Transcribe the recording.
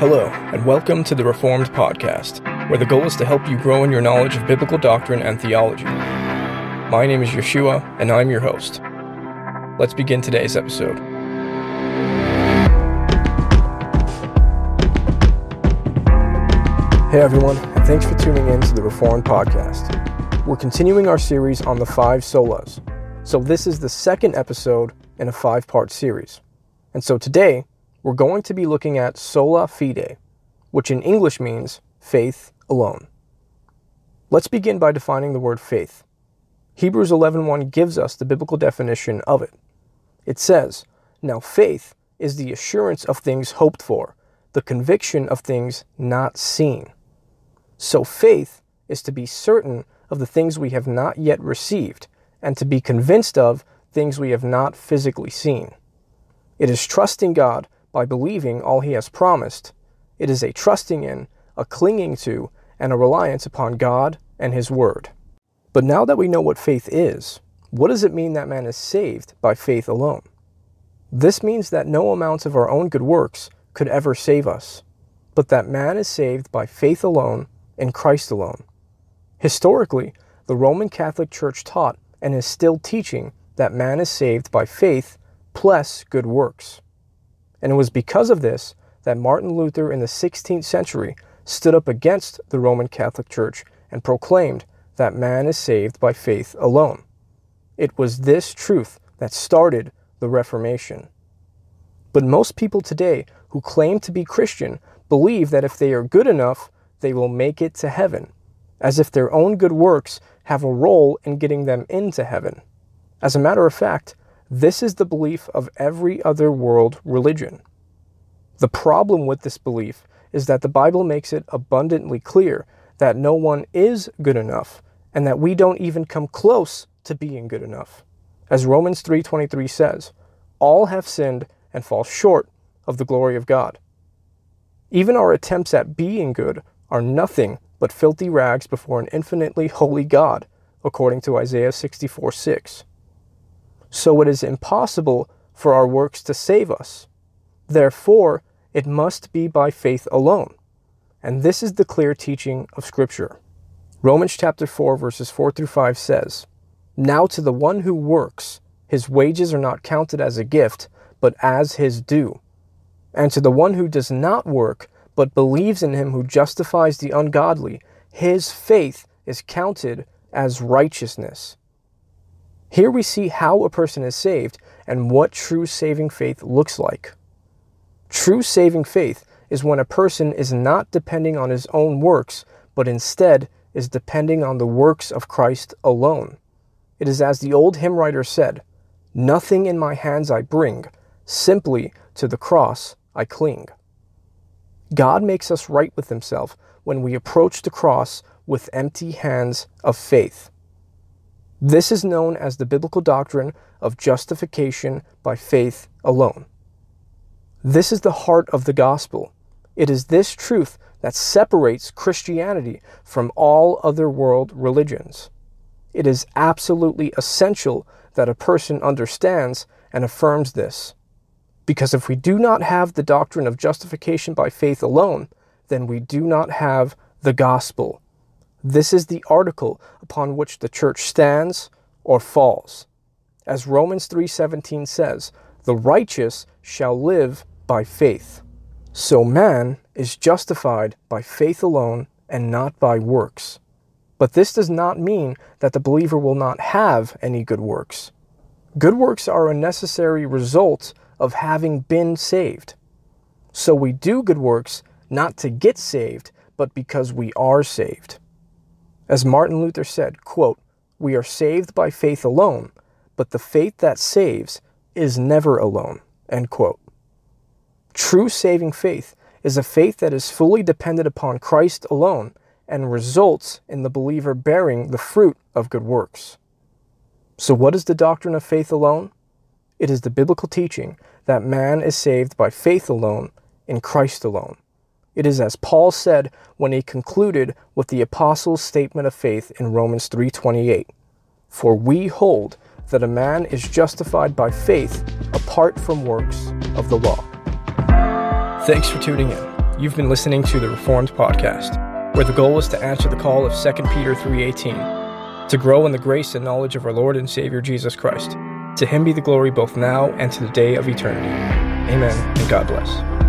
Hello, and welcome to the Reformed Podcast, where the goal is to help you grow in your knowledge of biblical doctrine and theology. My name is Yeshua, and I'm your host. Let's begin today's episode. Hey everyone, and thanks for tuning in to the Reformed Podcast. We're continuing our series on the five solas. So, this is the second episode in a five part series. And so today, we're going to be looking at sola fide, which in English means faith alone. Let's begin by defining the word faith. Hebrews 11:1 gives us the biblical definition of it. It says, "Now faith is the assurance of things hoped for, the conviction of things not seen." So faith is to be certain of the things we have not yet received and to be convinced of things we have not physically seen. It is trusting God by believing all he has promised. It is a trusting in, a clinging to, and a reliance upon God and his word. But now that we know what faith is, what does it mean that man is saved by faith alone? This means that no amount of our own good works could ever save us, but that man is saved by faith alone in Christ alone. Historically, the Roman Catholic Church taught and is still teaching that man is saved by faith plus good works. And it was because of this that Martin Luther in the 16th century stood up against the Roman Catholic Church and proclaimed that man is saved by faith alone. It was this truth that started the Reformation. But most people today who claim to be Christian believe that if they are good enough, they will make it to heaven, as if their own good works have a role in getting them into heaven. As a matter of fact, this is the belief of every other world religion. The problem with this belief is that the Bible makes it abundantly clear that no one is good enough and that we don't even come close to being good enough. As Romans 3:23 says, all have sinned and fall short of the glory of God. Even our attempts at being good are nothing but filthy rags before an infinitely holy God, according to Isaiah 64 6 so it is impossible for our works to save us. Therefore, it must be by faith alone. And this is the clear teaching of Scripture. Romans chapter 4, verses 4 through 5 says, Now to the one who works, his wages are not counted as a gift, but as his due. And to the one who does not work, but believes in him who justifies the ungodly, his faith is counted as righteousness. Here we see how a person is saved and what true saving faith looks like. True saving faith is when a person is not depending on his own works, but instead is depending on the works of Christ alone. It is as the old hymn writer said, Nothing in my hands I bring, simply to the cross I cling. God makes us right with himself when we approach the cross with empty hands of faith. This is known as the biblical doctrine of justification by faith alone. This is the heart of the gospel. It is this truth that separates Christianity from all other world religions. It is absolutely essential that a person understands and affirms this. Because if we do not have the doctrine of justification by faith alone, then we do not have the gospel this is the article upon which the church stands or falls. As Romans 3:17 says, "The righteous shall live by faith." So man is justified by faith alone and not by works. But this does not mean that the believer will not have any good works. Good works are a necessary result of having been saved. So we do good works not to get saved, but because we are saved. As Martin Luther said, quote, We are saved by faith alone, but the faith that saves is never alone. End quote. True saving faith is a faith that is fully dependent upon Christ alone and results in the believer bearing the fruit of good works. So, what is the doctrine of faith alone? It is the biblical teaching that man is saved by faith alone in Christ alone. It is as Paul said when he concluded with the apostles' statement of faith in Romans 3:28. For we hold that a man is justified by faith apart from works of the law. Thanks for tuning in. You've been listening to the Reformed Podcast, where the goal is to answer the call of 2 Peter 3:18, to grow in the grace and knowledge of our Lord and Savior Jesus Christ. To him be the glory both now and to the day of eternity. Amen and God bless.